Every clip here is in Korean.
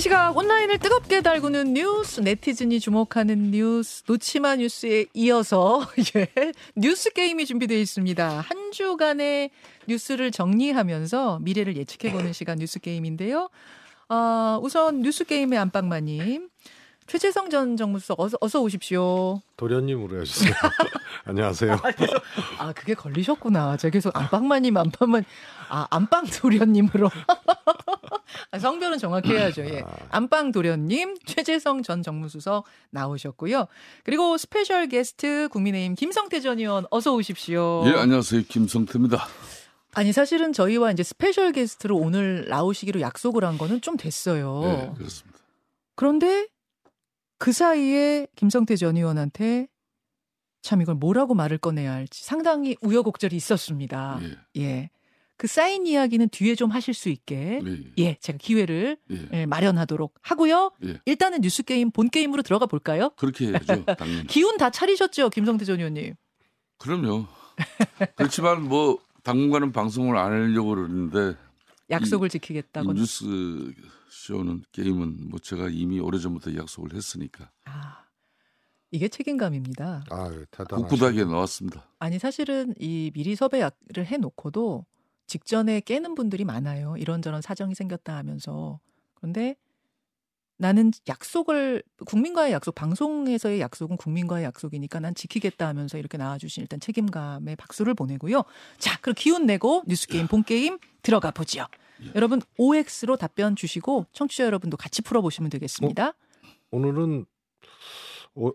이 시각 온라인을 뜨겁게 달구는 뉴스, 네티즌이 주목하는 뉴스, 놓치마 뉴스에 이어서 예, 뉴스 게임이 준비되어 있습니다. 한 주간의 뉴스를 정리하면서 미래를 예측해보는 시간 뉴스 게임인데요. 어, 우선 뉴스 게임의 안방마님. 최재성 전 정무수석 어서, 어서 오십시오. 도련님으로 해주세요. 안녕하세요. 아, 아, 그게 걸리셨구나. 제가 계속 안방마님, 안방만, 아, 안방 도련님으로. 아, 성별은 정확히 해야죠. 예. 안방 도련님, 최재성 전 정무수석 나오셨고요. 그리고 스페셜 게스트 국민의힘 김성태 전 의원 어서 오십시오. 예, 안녕하세요. 김성태입니다. 아니, 사실은 저희와 이제 스페셜 게스트로 오늘 나오시기로 약속을 한 거는 좀 됐어요. 예, 그렇습니다. 그런데 그 사이에 김성태 전 의원한테 참 이걸 뭐라고 말을 꺼내야 할지 상당히 우여곡절이 있었습니다. 예. 예. 그 사인 이야기는 뒤에 좀 하실 수 있게 예. 예, 제가 기회를 예. 예, 마련하도록 하고요. 예. 일단은 뉴스 게임 본 게임으로 들어가 볼까요? 그렇게 해야죠. 당연히. 기운 다 차리셨죠, 김성태 전 의원님. 그럼요. 그렇지만 뭐 당분간은 방송을 안 하려고 그러는데 약속을 이 지키겠다고. 뉴스 쇼는 게임은 뭐 제가 이미 오래전부터 약속을 했으니까 아, 이게 책임감입니다. 아유, 대단하시네. 꿋꿋하게 나왔습니다. 아니 사실은 이 미리 섭외를 해놓고도 직전에 깨는 분들이 많아요. 이런저런 사정이 생겼다 하면서 그런데 나는 약속을 국민과의 약속 방송에서의 약속은 국민과의 약속이니까 난 지키겠다 하면서 이렇게 나와주신 일단 책임감에 박수를 보내고요. 자, 그럼 기운 내고 뉴스 게임 본 게임 들어가 보죠. 여러분 OX로 답변 주시고 청취자 여러분도 같이 풀어보시면 되겠습니다. 오늘은 오,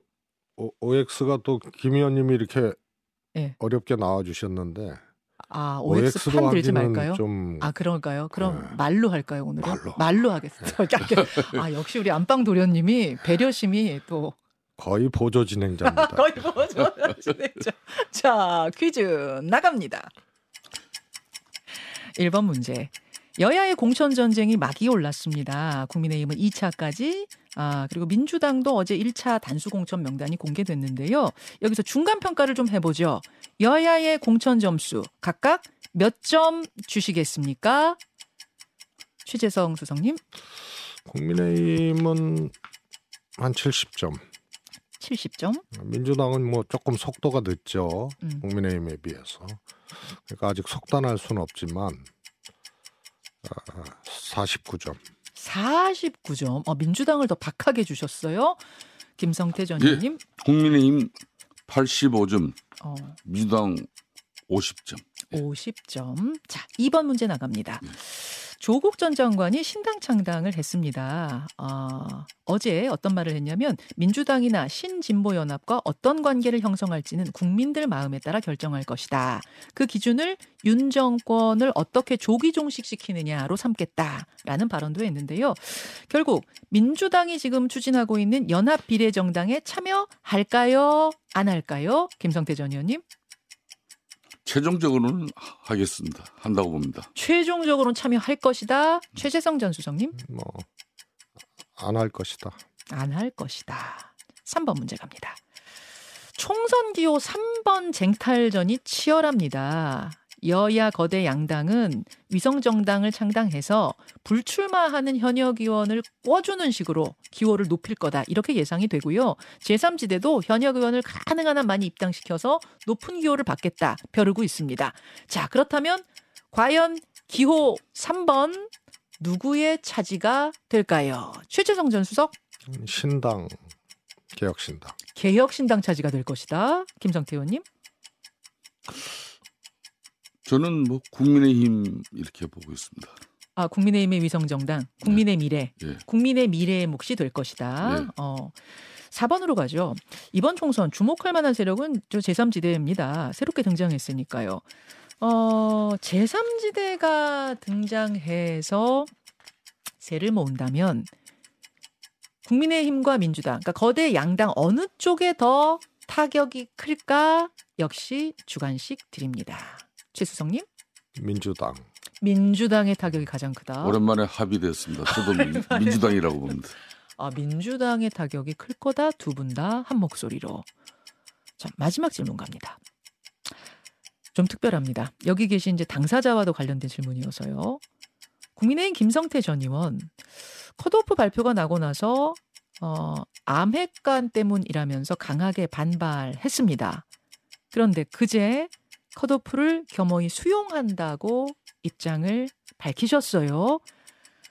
오, OX가 또 김 의원님이 이렇게 예. 어렵게 나와주셨는데 아 OX 판 들지 말까요? 좀 아 그럴까요? 그럼 네. 말로 할까요 오늘은? 말로. 하겠습니다. 아 역시 우리 안방 도련님이 배려심이 또 거의 보조 진행자입니다. 거의 뭐죠? 자 퀴즈 나갑니다. 1번 문제. 여야의 공천 전쟁이 막이 올랐습니다. 국민의힘은 2차까지 아, 그리고 민주당도 어제 1차 단수 공천 명단이 공개됐는데요. 여기서 중간 평가를 좀 해보죠. 여야의 공천 점수 각각 몇 점 주시겠습니까? 최재성 수석님 국민의힘은 한 70점. 70점. 민주당은 뭐 조금 속도가 늦죠. 음. 국민의힘에 비해서. 그러니까 아직 속단할 수는 없지만 아, 49점. 49점. 어, 민주당을 더 박하게 주셨어요. 김성태 전 예. 의원님. 국민의힘 85점, 어, 민주당 50점. 50점. 자, 2번 문제 나갑니다. 네. 조국 전 장관이 신당 창당을 했습니다. 어, 어제 어떤 말을 했냐면 민주당이나 신진보 연합과 어떤 관계를 형성할지는 국민들 마음에 따라 결정할 것이다. 그 기준을 윤 정권을 어떻게 조기 종식시키느냐로 삼겠다라는 발언도 했는데요. 결국 민주당이 지금 추진하고 있는 연합 비례 정당에 참여할까요? 안 할까요? 김성태 전 의원님. 최종적으로는 하겠습니다. 한다고 봅니다. 최종적으로는 참여할 것이다. 최재성 전 수석님 뭐 안 할 것이다. 안 할 것이다. 3번 문제 갑니다. 총선 기호 3번 쟁탈전이 치열합니다. 여야 거대 양당은 위성 정당을 창당해서 불출마하는 현역 의원을 꿔주는 식으로 기호를 높일 거다. 이렇게 예상이 되고요. 제3지대도 현역 의원을 가능한 한 많이 입당시켜서 높은 기호를 받겠다. 벼르고 있습니다. 자, 그렇다면 과연 기호 3번 누구의 차지가 될까요? 최재성 전 수석 신당 개혁신당. 개혁신당 차지가 될 것이다. 김성태 의원님 저는 뭐 국민의힘 이렇게 보고 있습니다. 아 국민의힘의 위성정당 국민의 미래 예. 국민의 미래의 몫이 될 것이다. 네. 어 4번으로 가죠. 이번 총선 주목할 만한 세력은 저 제3지대입니다. 새롭게 등장했으니까요. 어 제3지대가 등장해서 세를 모은다면 국민의힘과 민주당, 그러니까 거대 양당 어느 쪽에 더 타격이 클까? 역시 주관식 드립니다. 최수성님, 민주당. 민주당의 타격이 가장 크다. 오랜만에 합의됐습니다. 저도 민, 민주당이라고 봅니다. 아, 민주당의 타격이 클 거다 두 분 다 한 목소리로. 자, 마지막 질문 갑니다. 좀 특별합니다. 여기 계신 이제 당사자와도 관련된 질문이어서요. 국민의힘 김성태 전 의원 컷오프 발표가 나고 나서 어, 암핵관 때문이라면서 강하게 반발했습니다. 그런데 그제 컷오프를 겸허히 수용한다고 입장을 밝히셨어요.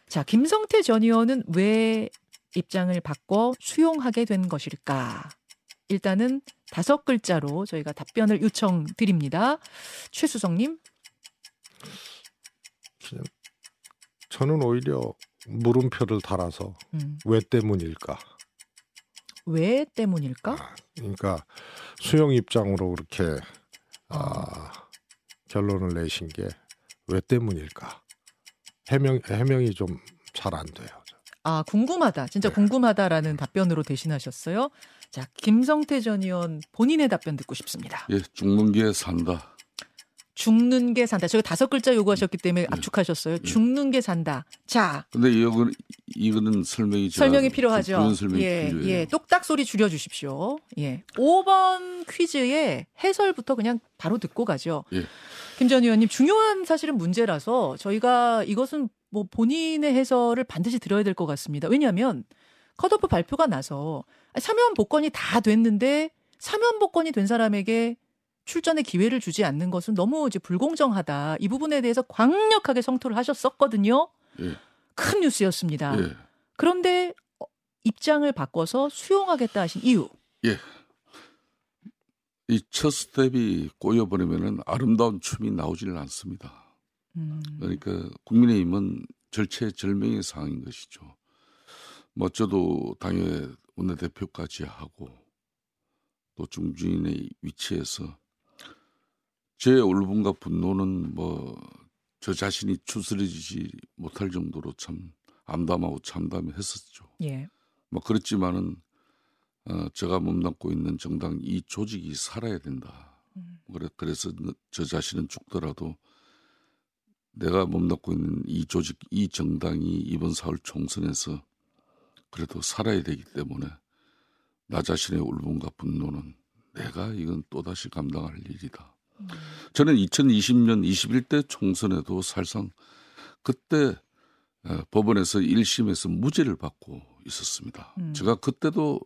자, 김성태 전 의원은 왜 입장을 바꿔 수용하게 된 것일까? 일단은 다섯 글자로 저희가 답변을 요청드립니다. 최수성님. 저는 오히려 물음표를 달아서 음, 왜 때문일까? 왜 때문일까? 아, 그러니까 수용 입장으로 그렇게 아, 결론을 내신 게 왜 때문일까? 해명 해명이 좀 잘 안 돼요. 아, 궁금하다. 진짜 네. 궁금하다라는 답변으로 대신하셨어요. 자, 김성태 전 의원 본인의 답변 듣고 싶습니다. 예, 죽는 게 산다. 죽는 게 산다. 저희 다섯 글자 요구하셨기 때문에 네. 압축하셨어요. 죽는 게 산다. 자, 근데 이거는 이거는 설명이 설명이 필요하죠. 설명이 예, 필요해요. 예. 똑딱 소리 줄여 주십시오. 예. 5번 퀴즈의 해설부터 그냥 바로 듣고 가죠. 예. 김전 의원님 중요한 사실은 문제라서 저희가 이것은 뭐 본인의 해설을 반드시 들어야 될 것 같습니다. 왜냐하면 컷오프 발표가 나서 사면 복권이 다 됐는데 사면 복권이 된 사람에게 출전의 기회를 주지 않는 것은 너무 이제 불공정하다. 이 부분에 대해서 강력하게 성토를 하셨었거든요. 예. 큰 뉴스였습니다. 예. 그런데 어, 입장을 바꿔서 수용하겠다 하신 이유. 이첫 스텝이 꼬여버리면은 아름다운 춤이 나오지를 않습니다. 음, 그러니까 국민의힘은 절체절명의 상황인 것이죠. 뭐 저도 당의 원내대표까지 하고 또 중진의 위치에서 제 울분과 분노는 뭐 저 자신이 추스러지지 못할 정도로 참 암담하고 참담했었죠. 예. 뭐 그렇지만은 어, 제가 몸담고 있는 정당 이 조직이 살아야 된다. 음. 그래 그래서 저 자신은 죽더라도 내가 몸담고 있는 이 조직 이 정당이 이번 4월 총선에서 그래도 살아야 되기 때문에 나 자신의 울분과 분노는 내가 이건 또다시 감당할 일이다. 음. 저는 2020년 21대 총선에도 사실상 그때 어, 법원에서 1심에서 무죄를 받고 있었습니다. 음. 제가 그때도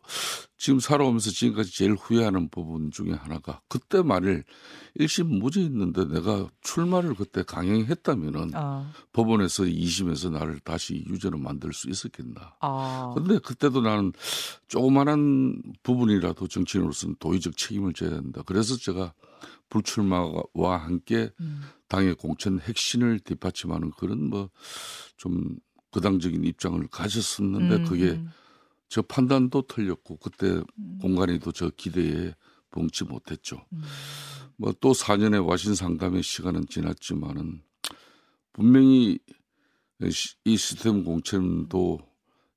지금 살아오면서 지금까지 제일 후회하는 부분 중에 하나가 그때 말을 1심 무죄였는데 내가 출마를 그때 강행했다면은 아, 법원에서 2심에서 나를 다시 유죄로 만들 수 있었겠나. 아, 근데 그때도 나는 조그마한 부분이라도 정치인으로서는 도의적 책임을 져야 한다. 그래서 제가 불출마와 함께 음, 당의 공천 핵심을 뒷받침하는 그런 뭐 좀 거당적인 입장을 가졌었는데 음, 그게 음, 저 판단도 틀렸고 그때 음, 공간에도 저 기대에 봉치 못했죠. 음, 뭐또 4년의 와신 상담의 시간은 지났지만은 분명히 시- 이 시스템 공천도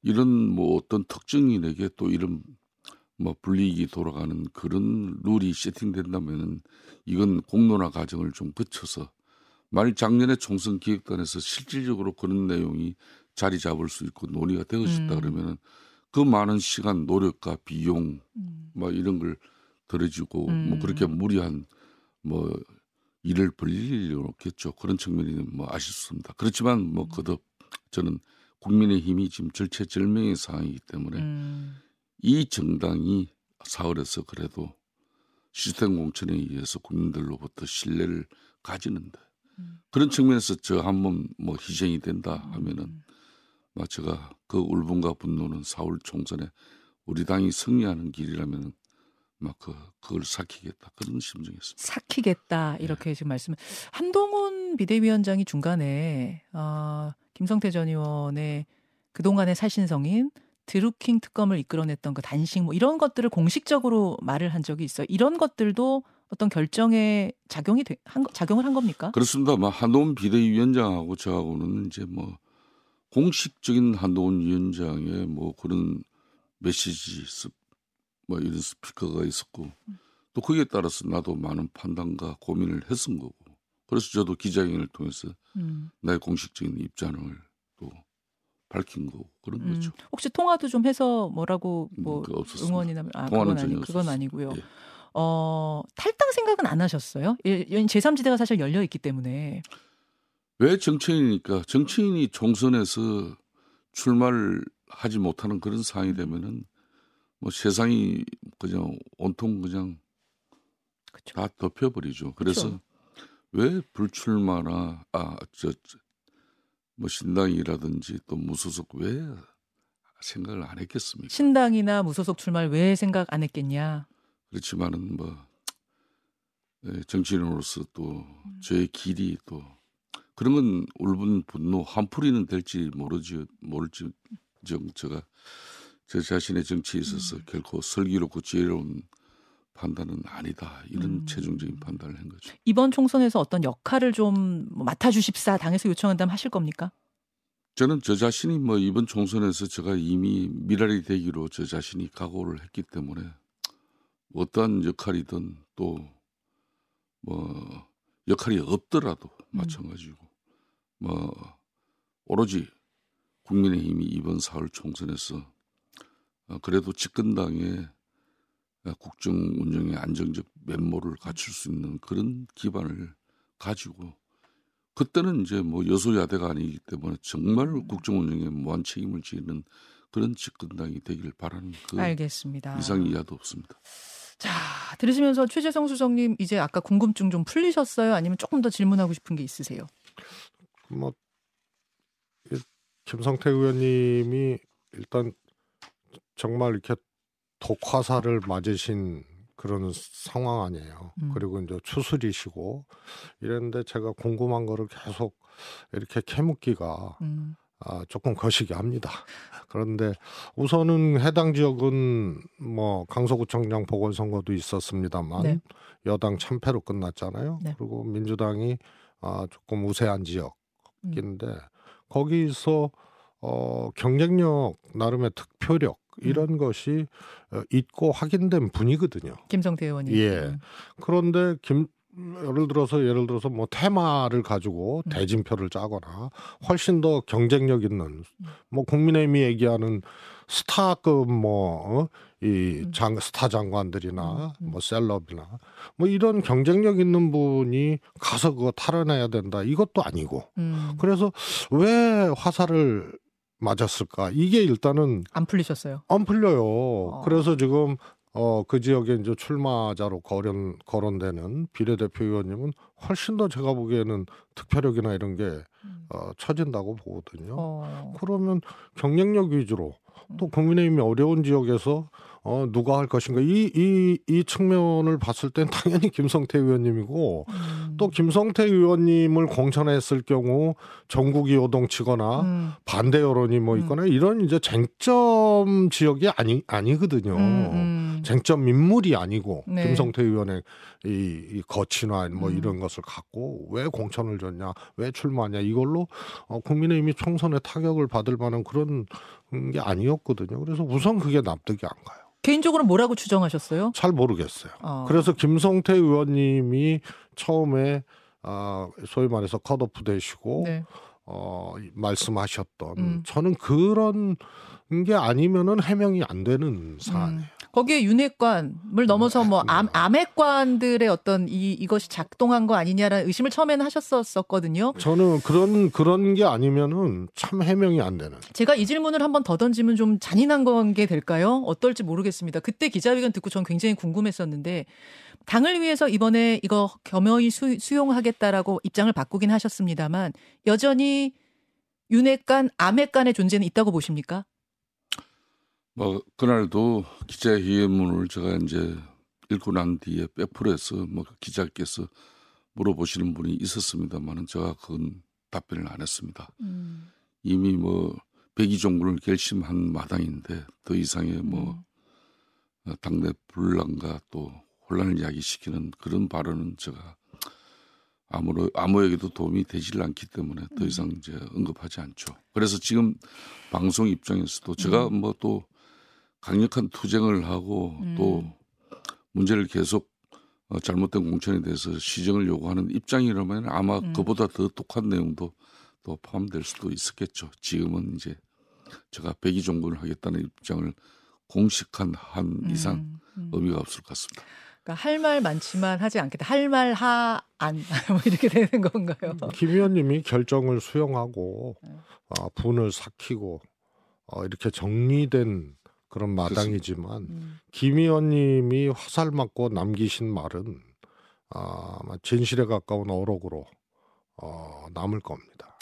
이런 뭐 어떤 특정인에게 또 이런 뭐 불이익이 돌아가는 그런 룰이 세팅된다면은 이건 공론화 과정을 좀 거쳐서 만일 작년에 총선 기획단에서 실질적으로 그런 내용이 자리 잡을 수 있고 논의가 되어졌다 음. 그러면은 그 많은 시간 노력과 비용 음, 뭐 이런 걸 들어지고 음. 뭐 그렇게 무리한 뭐 일을 벌릴 일이 없겠죠. 그런 측면이 뭐 아쉽습니다. 그렇지만 뭐 거듭 저는 국민의 힘이 지금 절체절명의 상황이기 때문에 음, 이 정당이 사흘에서 그래도 시스템 공천에 의해서 국민들로부터 신뢰를 가지는데 음. 그런 측면에서 저 한 번 뭐 희생이 된다 하면은 음, 막 제가 그 울분과 분노는 4월 총선에 우리 당이 승리하는 길이라면 막 그, 그걸 삭히겠다 그런 심정이었습니다. 삭히겠다 이렇게 지금 말씀. 한동훈 비대위원장이 중간에 어, 김성태 전 의원의 그 동안의 살신성인 드루킹 특검을 이끌어냈던 그 단식 뭐 이런 것들을 공식적으로 말을 한 적이 있어요. 이런 것들도 어떤 결정에 작용이 돼, 한, 거- 작용을 한 겁니까? 그렇습니다. 뭐 한동훈 비대위원장하고 저하고는 이제 뭐 공식적인 한동훈 위원장의 뭐 그런 메시지 스- 뭐 이런 스피커가 있었고 또 거기에 따라서 나도 많은 판단과 고민을 했은 거고 그래서 저도 기자회견을 통해서 음, 나의 공식적인 입장을 또 밝힌 거고 그런 음. 거죠. 혹시 통화도 좀 해서 뭐라고 뭐 음, 없었습니다. 응원이나 아 그건 아니 그건. 아니고요. 예. 어 탈당 생각은 안 하셨어요? 예, 제3지대가 사실 열려 있기 때문에. 왜 정치인이니까 정치인이 총선에서 출마를 하지 못하는 그런 상황이 되면은 뭐 세상이 그냥 온통 그냥 그쵸. 다 덮여버리죠. 그래서 왜 불출마나 아저 뭐 신당이라든지 또 무소속 왜 생각을 안 했겠습니까? 신당이나 무소속 출마를 왜 생각 안 했겠냐? 그렇지만은 뭐 예, 정치인으로서 또 저의 길이 또 건 울분 분노 한풀이는 될지 모르지 모를지 정 제가 저 자신의 정치에 있어서 결코 슬기롭고 지혜로운 판단은 아니다 이런 음. 최종적인 판단을 한 거죠. 이번 총선에서 어떤 역할을 좀 맡아주십사 당에서 요청한다면 하실 겁니까? 저는 저 자신이 뭐 이번 총선에서 제가 이미 미랄이 되기로 저 자신이 각오를 했기 때문에 어떠한 역할이든 또뭐 역할이 없더라도 마찬가지고 뭐 오로지 국민의힘이 이번 4월 총선에서 어, 그래도 집권당의 어, 국정 운영의 안정적 면모를 갖출 수 있는 그런 기반을 가지고 그때는 이제 뭐 여소야대가 아니기 때문에 정말 국정 운영에 무한 책임을 지는 그런 집권당이 되길 바라는 그 알겠습니다. 이상 이하도 없습니다. 자, 들으시면서 최재성 수석님 이제 아까 궁금증 좀 풀리셨어요? 아니면 조금 더 질문하고 싶은 게 있으세요? 뭐 이- 김성태 의원님이 일단 정말 이렇게 독화사를 맞으신 그런 상황 아니에요. 음. 그리고 이제 추술이시고 이랬는데 제가 궁금한 거를 계속 이렇게 캐묻기가 음, 아, 조금 거시기 합니다. 그런데 우선은 해당 지역은 뭐 강서구청장 보궐선거도 있었습니다만 네. 여당 참패로 끝났잖아요. 네. 그리고 민주당이 아, 조금 우세한 음. 지역인데 거기서 어, 경쟁력 나름의 득표력 음. 이런 것이 어, 있고 확인된 분이거든요. 김성태 의원님. 예. 음, 그런데 김 예를 들어서 예를 들어서 뭐 테마를 가지고 음. 대진표를 짜거나 훨씬 더 경쟁력 있는 뭐 국민의힘이 얘기하는 스타급 뭐이 장 스타 장관들이나 음, 음. 뭐 셀럽이나 뭐 이런 경쟁력 있는 분이 가서 그거 탈환해야 된다. 이것도 아니고. 음, 그래서 왜 화살을 맞았을까? 이게 일단은 안 풀리셨어요. 안 풀려요. 그래서 지금 어, 그 지역에 이제 출마자로 거론, 거론되는 비례대표 의원님은 훨씬 더 제가 보기에는 득표력이나 이런 게 음. 어, 처진다고 보거든요. 어, 그러면 경쟁력 위주로 또 국민의힘이 어려운 지역에서 어, 누가 할 것인가 이, 이, 이 측면을 봤을 땐 당연히 김성태 의원님이고 음, 또 김성태 의원님을 공천했을 경우 전국이 요동치거나 음, 반대 여론이 뭐 음. 있거나 이런 이제 쟁점 지역이 아니 아니거든요. 음, 음. 쟁점 인물이 아니고 네. 김성태 의원의 이, 이 거치나 뭐 음. 이런 것을 갖고 왜 공천을 줬냐, 왜 출마하냐 이걸로 어, 국민의힘이 총선에 타격을 받을 만한 그런 게 아니었거든요. 그래서 우선 그게 납득이 안 가요. 개인적으로 뭐라고 추정하셨어요? 잘 모르겠어요. 어. 그래서 김성태 의원님이 처음에 아, 소위 말해서 컷오프 되시고 네. 어, 말씀하셨던 음. 저는 그런 게 아니면은 해명이 안 되는 사안이에요. 거기에 윤회관을 넘어서 뭐 암, 암핵관들의 어떤 이 이것이 작동한 거 아니냐라는 의심을 처음에는 하셨었거든요. 저는 그런 그런 게 아니면은 참 해명이 안 되는. 제가 이 질문을 한번 더 던지면 좀 잔인한 건 게 될까요? 어떨지 모르겠습니다. 그때 기자회견 듣고 전 굉장히 궁금했었는데 당을 위해서 이번에 이거 겸허히 수, 수용하겠다라고 입장을 바꾸긴 하셨습니다만 여전히 윤핵관, 암핵관의 존재는 있다고 보십니까? 뭐 그날도 기자회견문을 제가 이제 읽고 난 뒤에 백프로에서 뭐 기자께서 물어보시는 분이 있었습니다만은 제가 그건 답변을 안 했습니다. 이미 뭐 백의종군을 결심한 마당인데 더 이상의 뭐 어, 당내 분란과 또 혼란을 야기시키는 그런 발언은 제가 아무로 아무에게도 도움이 되질 않기 때문에 더 이상 이제 언급하지 않죠. 그래서 지금 방송 입장에서도 제가 뭐 또 강력한 투쟁을 하고 음. 또 문제를 계속 어, 잘못된 공천에 대해서 시정을 요구하는 입장이라면 아마 음. 그보다 더 독한 내용도 또 포함될 수도 있었겠죠. 지금은 이제 제가 백의 종군을 하겠다는 입장을 공식한 한 이상 음, 음. 의미가 없을 것 같습니다. 그러니까 할 말 많지만 하지 않겠다. 할 말 하안 뭐 이렇게 되는 건가요? 김 의원님이 결정을 수용하고 네. 어, 분을 삭히고 어, 이렇게 정리된 그런 마당이지만 음. 김 의원님이 화살 맞고 남기신 말은 아, 아마 진실에 가까운 어록으로 어, 남을 겁니다.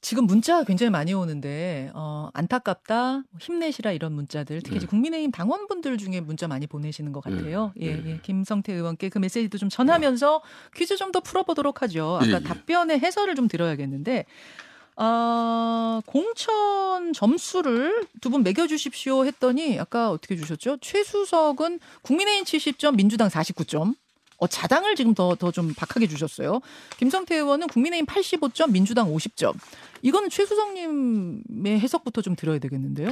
지금 문자 굉장히 많이 오는데 어, 안타깝다, 힘내시라 이런 문자들 특히 네. 국민의힘 당원분들 중에 문자 많이 보내시는 것 같아요. 네, 예, 네. 예. 김성태 의원께 그 메시지도 좀 전하면서 퀴즈 좀 더 풀어보도록 하죠. 아까 예, 예. 답변의 해설을 좀 드려야겠는데. 아, 공천 점수를 두 분 매겨주십시오 했더니 아까 어떻게 주셨죠? 최수석은 국민의힘 70점, 민주당 49점. 어, 자당을 지금 더, 더 좀 박하게 주셨어요. 김성태 의원은 국민의힘 85점, 민주당 50점. 이거는 최수석님의 해석부터 좀 들어야 되겠는데요?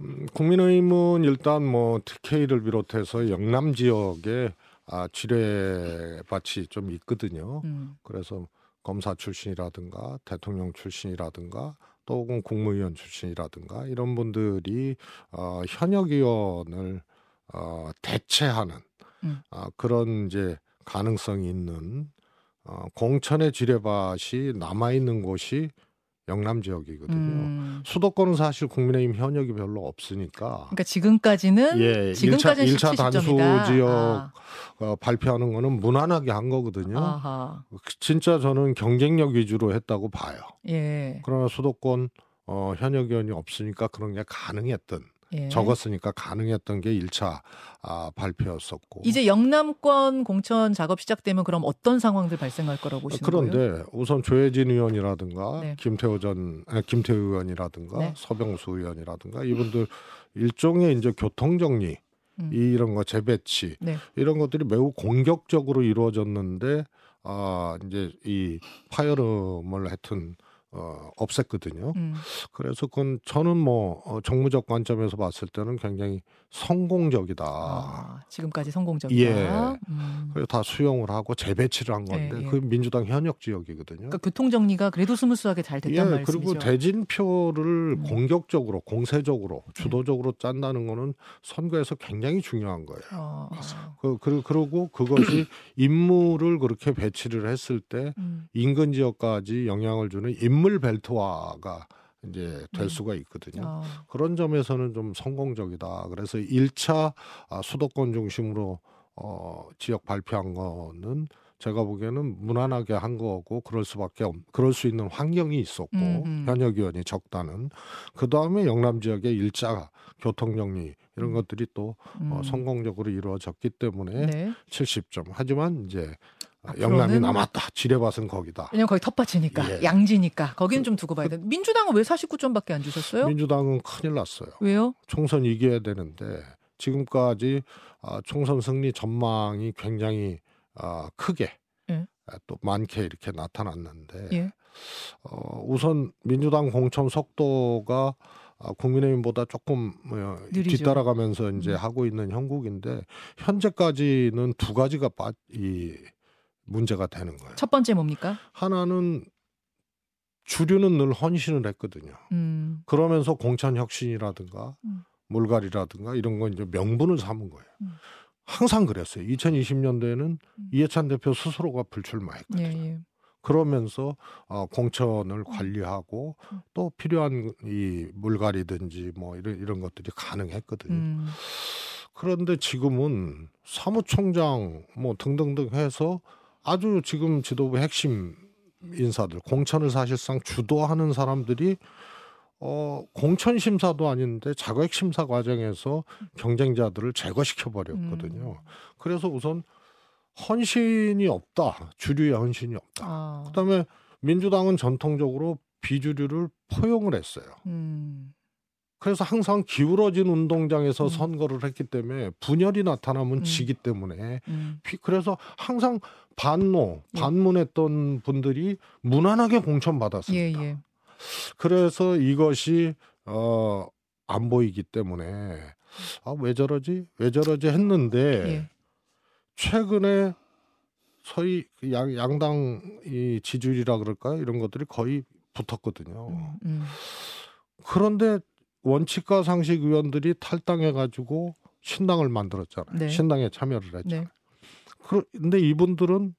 음, 국민의힘은 일단 뭐 TK를 비롯해서 영남 지역에 아, 지뢰밭이 좀 있거든요. 음, 그래서 검사 출신이라든가 대통령 출신이라든가 또 혹은 국무위원 출신이라든가 이런 분들이 어, 현역 의원을 어, 대체하는 음. 아, 그런 이제 가능성이 있는 어, 공천의 지뢰밭이 남아 있는 곳이 영남 지역이거든요. 음. 수도권은 사실 국민의힘 현역이 별로 없으니까 그러니까 지금까지는 예, 지금까지는 1차, 1차 단수 70점이다. 지역 아, 어, 발표하는 거는 무난하게 한 거거든요. 아하. 진짜 저는 경쟁력 위주로 했다고 봐요. 예. 그러나 수도권 어, 현역 의원이 없으니까 그런 게 가능했던 예. 적었으니까 가능했던 게 1차 아, 발표였었고. 이제 영남권 공천 작업 시작되면 그럼 어떤 상황들 발생할 거라고 보시는 거예요? 그런데 우선 조혜진 의원이라든가 네. 김태호 전 아, 김태호 의원이라든가 네. 서병수 의원이라든가 이분들 일종의 이제 교통 정리 음. 이런 거 재배치 네. 이런 것들이 매우 공격적으로 이루어졌는데 아 이제 이 파열음을 하여튼 어 없앴거든요. 음. 그래서 그건 저는 뭐 어, 정무적 관점에서 봤을 때는 굉장히 성공적이다. 아, 지금까지 성공적이다. 예. 음. 그리고 다 수용을 하고 재배치를 한 건데 예, 예. 그 민주당 현역 지역이거든요. 그러니까 교통 정리가 그래도 스무스하게 잘 됐단 예, 말씀이죠. 그리고 대진표를 음. 공격적으로 공세적으로 주도적으로 짠다는 거는 선거에서 굉장히 중요한 거예요. 어, 그, 그, 그리고 그것이 인물을 그렇게 배치를 했을 때 음. 인근 지역까지 영향을 주는 인물 벨트화가 이제 될 음. 수가 있거든요. 어. 그런 점에서는 좀 성공적이다. 그래서 1차 아, 수도권 중심으로 어, 지역 발표한 거는 제가 보기에는 무난하게 한 거고 그럴 수밖에 없, 그럴 수 있는 환경이 있었고 음, 음. 현역 의원이 적다는 그 다음에 영남 지역의 1차 교통 정리 이런 음. 것들이 또 어, 음. 성공적으로 이루어졌기 때문에 네. 70점. 하지만 이제 영남이 남았다. 지뢰밭은 거기다. 왜냐면 거기 텃밭이니까 예. 양지니까 거기는 좀 두고 봐야 돼. 민주당은 왜 49점밖에 안 주셨어요? 민주당은 큰일 났어요. 왜요? 총선 이겨야 되는데 지금까지 아, 총선 승리 전망이 굉장히 아, 크게 예. 아, 또 많게 이렇게 나타났는데 예. 어, 우선 민주당 공천 속도가 아, 국민의힘보다 조금 뭐, 느리죠. 뒤따라가면서 이제 음. 하고 있는 형국인데 현재까지는 두 가지가 빠, 이 문제가 되는 거예요. 첫 번째 뭡니까? 하나는 주류는 늘 헌신을 했거든요. 음. 그러면서 공천 혁신이라든가 음. 물갈이라든가 이런 건 이제 명분을 삼은 거예요. 음. 항상 그랬어요. 2020년도에는 음. 이해찬 대표 스스로가 불출마했거든요. 예, 예. 그러면서 어, 공천을 관리하고 음. 또 필요한 이 물갈이든지 뭐 이런 이런 것들이 가능했거든요. 음. 그런데 지금은 사무총장 뭐 등등등 해서 아주 지금 지도부 핵심 인사들 공천을 사실상 주도하는 사람들이 어 공천 심사도 아닌데 자격 심사 과정에서 경쟁자들을 제거시켜 버렸거든요. 음. 그래서 우선 헌신이 없다. 주류의 헌신이 없다. 아. 그다음에 민주당은 전통적으로 비주류를 포용을 했어요. 음. 그래서 항상 기울어진 운동장에서 음. 선거를 했기 때문에 분열이 나타나면 음. 지기 때문에 음. 피- 그래서 항상 반노 예. 반문했던 분들이 무난하게 공천 예, 받았습니다. 예. 그래서 이것이 어, 안 보이기 때문에 아, 왜 저러지? 왜 저러지 했는데 예. 최근에 소위 그 양, 양당 이 지지율이라 그럴까요? 이런 것들이 거의 붙었거든요. 음, 음. 그런데 원칙과 상식 의원들이 탈당해 가지고 신당을 만들었잖아요. 네. 신당에 참여를 했잖아요. 네. 그런데 이분들은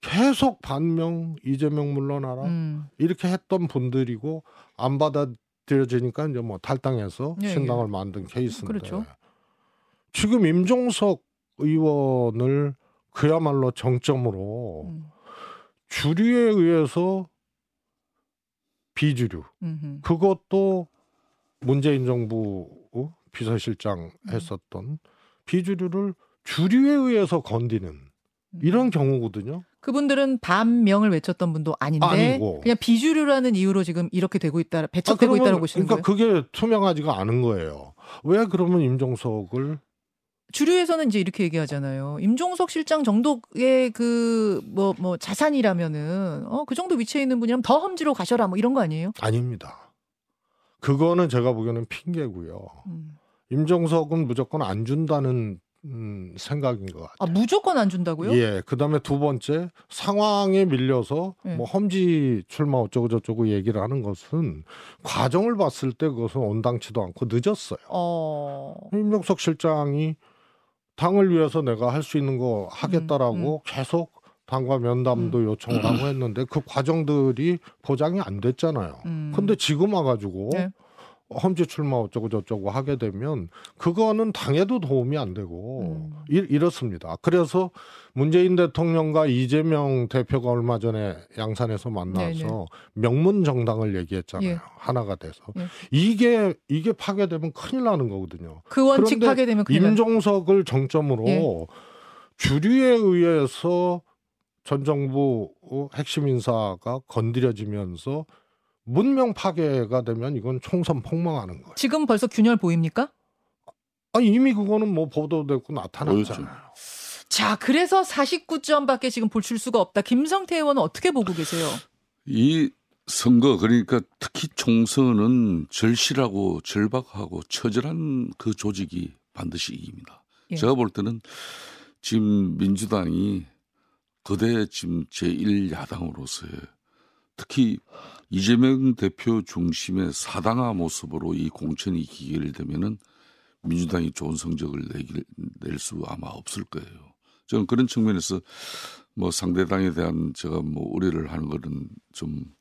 계속 반명 이재명 물러나라 음. 이렇게 했던 분들이고 안 받아들여지니까 이제 뭐 탈당해서 예, 신당을 만든 케이스인데 그렇죠. 지금 임종석 의원을 그야말로 정점으로 음. 주류에 의해서 비주류 음흠. 그것도 문재인 정부 어? 비서실장 음. 했었던 비주류를 주류에 의해서 건드는 음. 이런 경우거든요. 그분들은 반명을 외쳤던 분도 아닌데 아니고. 그냥 비주류라는 이유로 지금 이렇게 되고 있다 아, 배척되고 그러면 있다고 보시는 그러니까 거예요. 그게 투명하지가 않은 거예요. 왜 그러면 임종석을 주류에서는 이제 이렇게 얘기하잖아요. 임종석 실장 정도의 그 뭐뭐 자산이라면은 어 그 정도 위치에 있는 분이라면 더 험지로 가셔라 뭐 이런 거 아니에요? 아닙니다. 그거는 제가 보기에는 핑계고요. 음. 임종석은 무조건 안 준다는 음, 생각인 것 같아요. 아 무조건 안 준다고요? 예, 그 다음에 두 번째 상황에 밀려서 예. 뭐 험지 출마 어쩌고 저쩌고 얘기를 하는 것은 과정을 봤을 때 그것은 온당치도 않고 늦었어요. 어. 임종석 실장이 당을 위해서 내가 할 수 있는 거 하겠다라고 계속 당과 면담도 요청을 하고 했는데 그 과정들이 보장이 안 됐잖아요. 음. 근데 지금 와가지고 네. 험지 출마 어쩌고 저쩌고 하게 되면 그거는 당에도 도움이 안 되고 음. 이, 이렇습니다. 그래서 문재인 대통령과 이재명 대표가 얼마 전에 양산에서 만나서 네네. 명문 정당을 얘기했잖아요. 예. 하나가 돼서 예. 이게 이게 파괴되면 큰일 나는 거거든요. 그 원칙 파괴되면 큰일 나. 임종석을 정점으로 예. 주류에 의해서 전 정부 어, 핵심 인사가 건드려지면서 문명 파괴가 되면 이건 총선 폭망하는 거예요. 지금 벌써 균열 보입니까? 아 이미 그거는 뭐 보도되고 보였죠. 나타났잖아요. 자, 그래서 49점밖에 지금 볼 수가 없다. 김성태 의원은 어떻게 보고 계세요? 이 선거 그러니까 특히 총선은 절실하고 절박하고 처절한 그 조직이 반드시 이깁니다. 예. 제가 볼 때는 지금 민주당이 거대 지금 제1야당으로서의 특히 이재명 대표 중심의 사당화 모습으로 이 공천이 기결되면은 민주당이 좋은 성적을 내길 낼수 아마 없을 거예요. 저는 그런 측면에서 뭐 상대당에 대한 제가 뭐 우려를 하는 거는 좀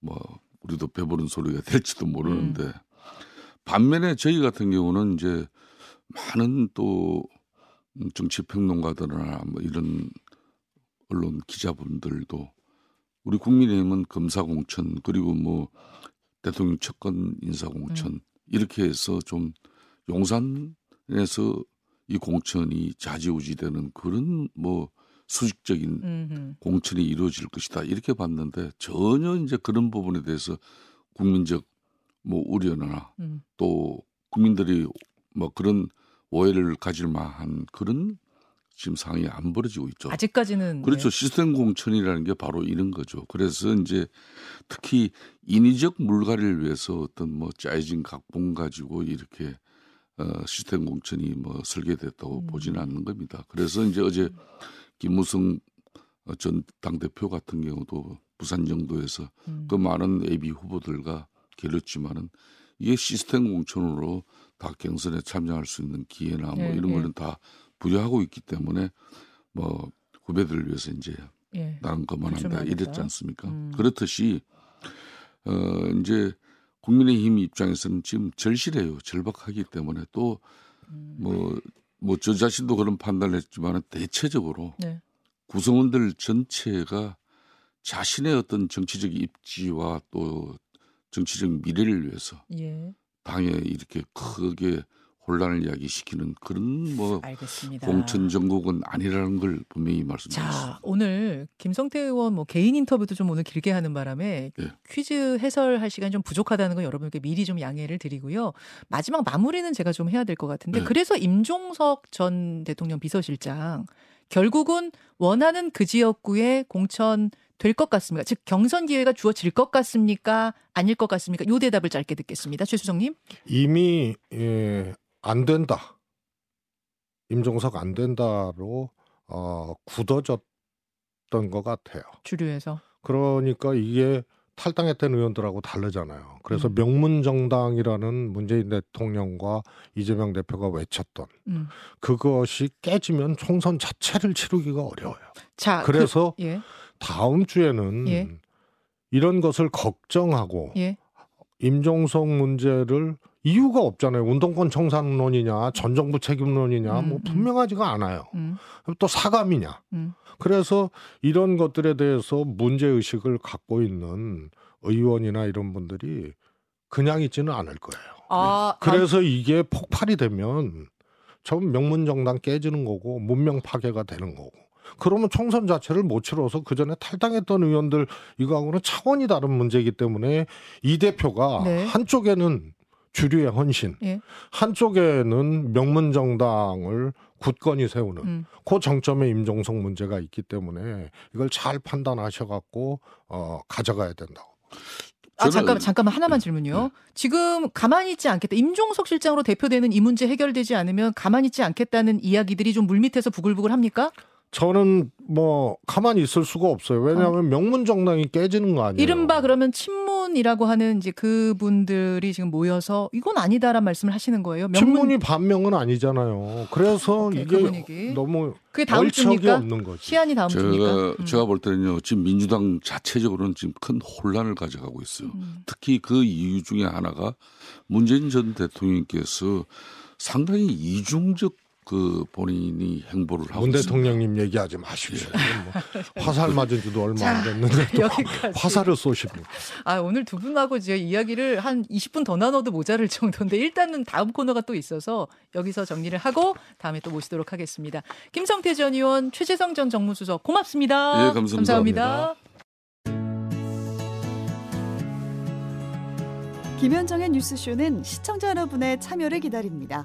뭐 우리도 배부른 소리가 될지도 모르는데 반면에 저희 같은 경우는 이제 많은 또 음, 정치 평론가들이나 뭐 이런 언론 기자분들도 우리 국민의힘은 검사 공천 그리고 뭐 대통령 측근 인사 공천 이렇게 해서 좀 용산에서 이 공천이 좌지우지되는 그런 뭐 수직적인 음흠. 공천이 이루어질 것이다 이렇게 봤는데 전혀 이제 그런 부분에 대해서 국민적 뭐 우려나 음. 또 국민들이 뭐 그런 오해를 가질 만한 그런 지금 상황이 안 벌어지고 있죠. 아직까지는 그렇죠. 네. 시스템 공천이라는 게 바로 이런 거죠. 그래서 이제 특히 인위적 물갈이를 위해서 어떤 뭐 짜여진 각본 가지고 이렇게 어, 시스템 공천이 뭐 설계됐다고 음. 보지는 않는 겁니다. 그래서 이제 어제 김무성 어, 전 당대표 같은 경우도 부산 정도에서 음. 그 많은 예비 후보들과 겨뤘지만은 이게 시스템 공천으로 다 경선에 참여할 수 있는 기회나 뭐 예, 이런 예. 거는 다 부여하고 있기 때문에 뭐 후배들을 위해서 이제 예. 나는 그만한다 이랬지. 않습니까? 음. 그렇듯이 어 이제 국민의힘 입장에서는 지금 절실해요. 절박하기 때문에 또 음. 뭐뭐저 자신도 그런 판단을 했지만 대체적으로 네. 구성원들 전체가 자신의 어떤 정치적 입지와 또 정치적 미래를 위해서 예. 당에 이렇게 크게 혼란을 야기시키는 그런 뭐 알겠습니다. 공천 정국은 아니라는 걸 분명히 말씀드렸습니다. 자, 오늘 김성태 의원 뭐 개인 인터뷰도 좀 오늘 길게 하는 바람에 예. 퀴즈 해설할 시간이 좀 부족하다는 건 여러분께 미리 좀 양해를 드리고요. 마지막 마무리는 제가 좀 해야 될 것 같은데 네. 그래서 임종석 전 대통령 비서실장 결국은 원하는 그 지역구에 공천 될 것 같습니까? 즉 경선 기회가 주어질 것 같습니까? 아닐 것 같습니까? 요 대답을 짧게 듣겠습니다. 최수정님. 이미 예, 안 된다. 임종석 안 된다로 어, 굳어졌던 것 같아요. 주류에서. 그러니까 이게 탈당했던 의원들하고 다르잖아요. 그래서 음. 명문 정당이라는 문재인 대통령과 이재명 대표가 외쳤던 음. 그것이 깨지면 총선 자체를 치르기가 어려워요. 자, 그래서 그, 예, 다음 주에는 예. 이런 것을 걱정하고 예. 임종석 문제를 이유가 없잖아요. 운동권 청산론이냐, 전 정부 책임론이냐, 음, 뭐 음. 분명하지가 않아요. 음, 또 사감이냐. 음. 그래서 이런 것들에 대해서 문제 의식을 갖고 있는 의원이나 이런 분들이 그냥 있지는 않을 거예요. 아, 그래서 이게 폭발이 되면 전 명문 정당 깨지는 거고 문명 파괴가 되는 거고. 그러면 총선 자체를 못 치러서 그 전에 탈당했던 의원들 이거하고는 차원이 다른 문제이기 때문에 이 대표가 네. 한쪽에는 주류의 헌신, 예. 한쪽에는 명문정당을 굳건히 세우는 음. 그 정점에 임종석 문제가 있기 때문에 이걸 잘 판단하셔갖고 어, 가져가야 된다고. 아 잠깐만 잠깐만 하나만 질문요. 지금 가만히 있지 않겠다. 임종석 실장으로 대표되는 이 문제 해결되지 않으면 가만히 있지 않겠다는 이야기들이 좀 물밑에서 부글부글 합니까? 저는 뭐 가만히 있을 수가 없어요. 왜냐하면 명문 정당이 깨지는 거 아니에요. 이른바 그러면 친문이라고 하는 이제 그분들이 지금 모여서 이건 아니다란 말씀을 하시는 거예요. 명문 친문이 반명은 아니잖아요. 그래서 오케이, 이게 그 분위기. 너무 그게 다음 얼척이 주입니까? 없는 거지. 시한이 다음? 제가 음. 제가 볼 때는요. 지금 민주당 자체적으로는 지금 큰 혼란을 가져가고 있어요. 음. 특히 그 이유 중에 하나가 문재인 전 대통령께서 상당히 이중적 그 본인이 행보를 하고 문 있습니다. 대통령님 얘기하지 마십시오. 뭐 화살 맞은 지도 얼마 안 자, 됐는데 또 여기까지. 화살을 쏘십니다. 아, 오늘 두 분하고 이제 이야기를 한 20분 더 나눠도 모자랄 정도인데 일단은 다음 코너가 또 있어서 여기서 정리를 하고 다음에 또 모시도록 하겠습니다. 김성태 전 의원, 최재성 전 정무수석 고맙습니다. 예, 감사합니다. 감사합니다. 김현정의 뉴스쇼는 시청자 여러분의 참여를 기다립니다.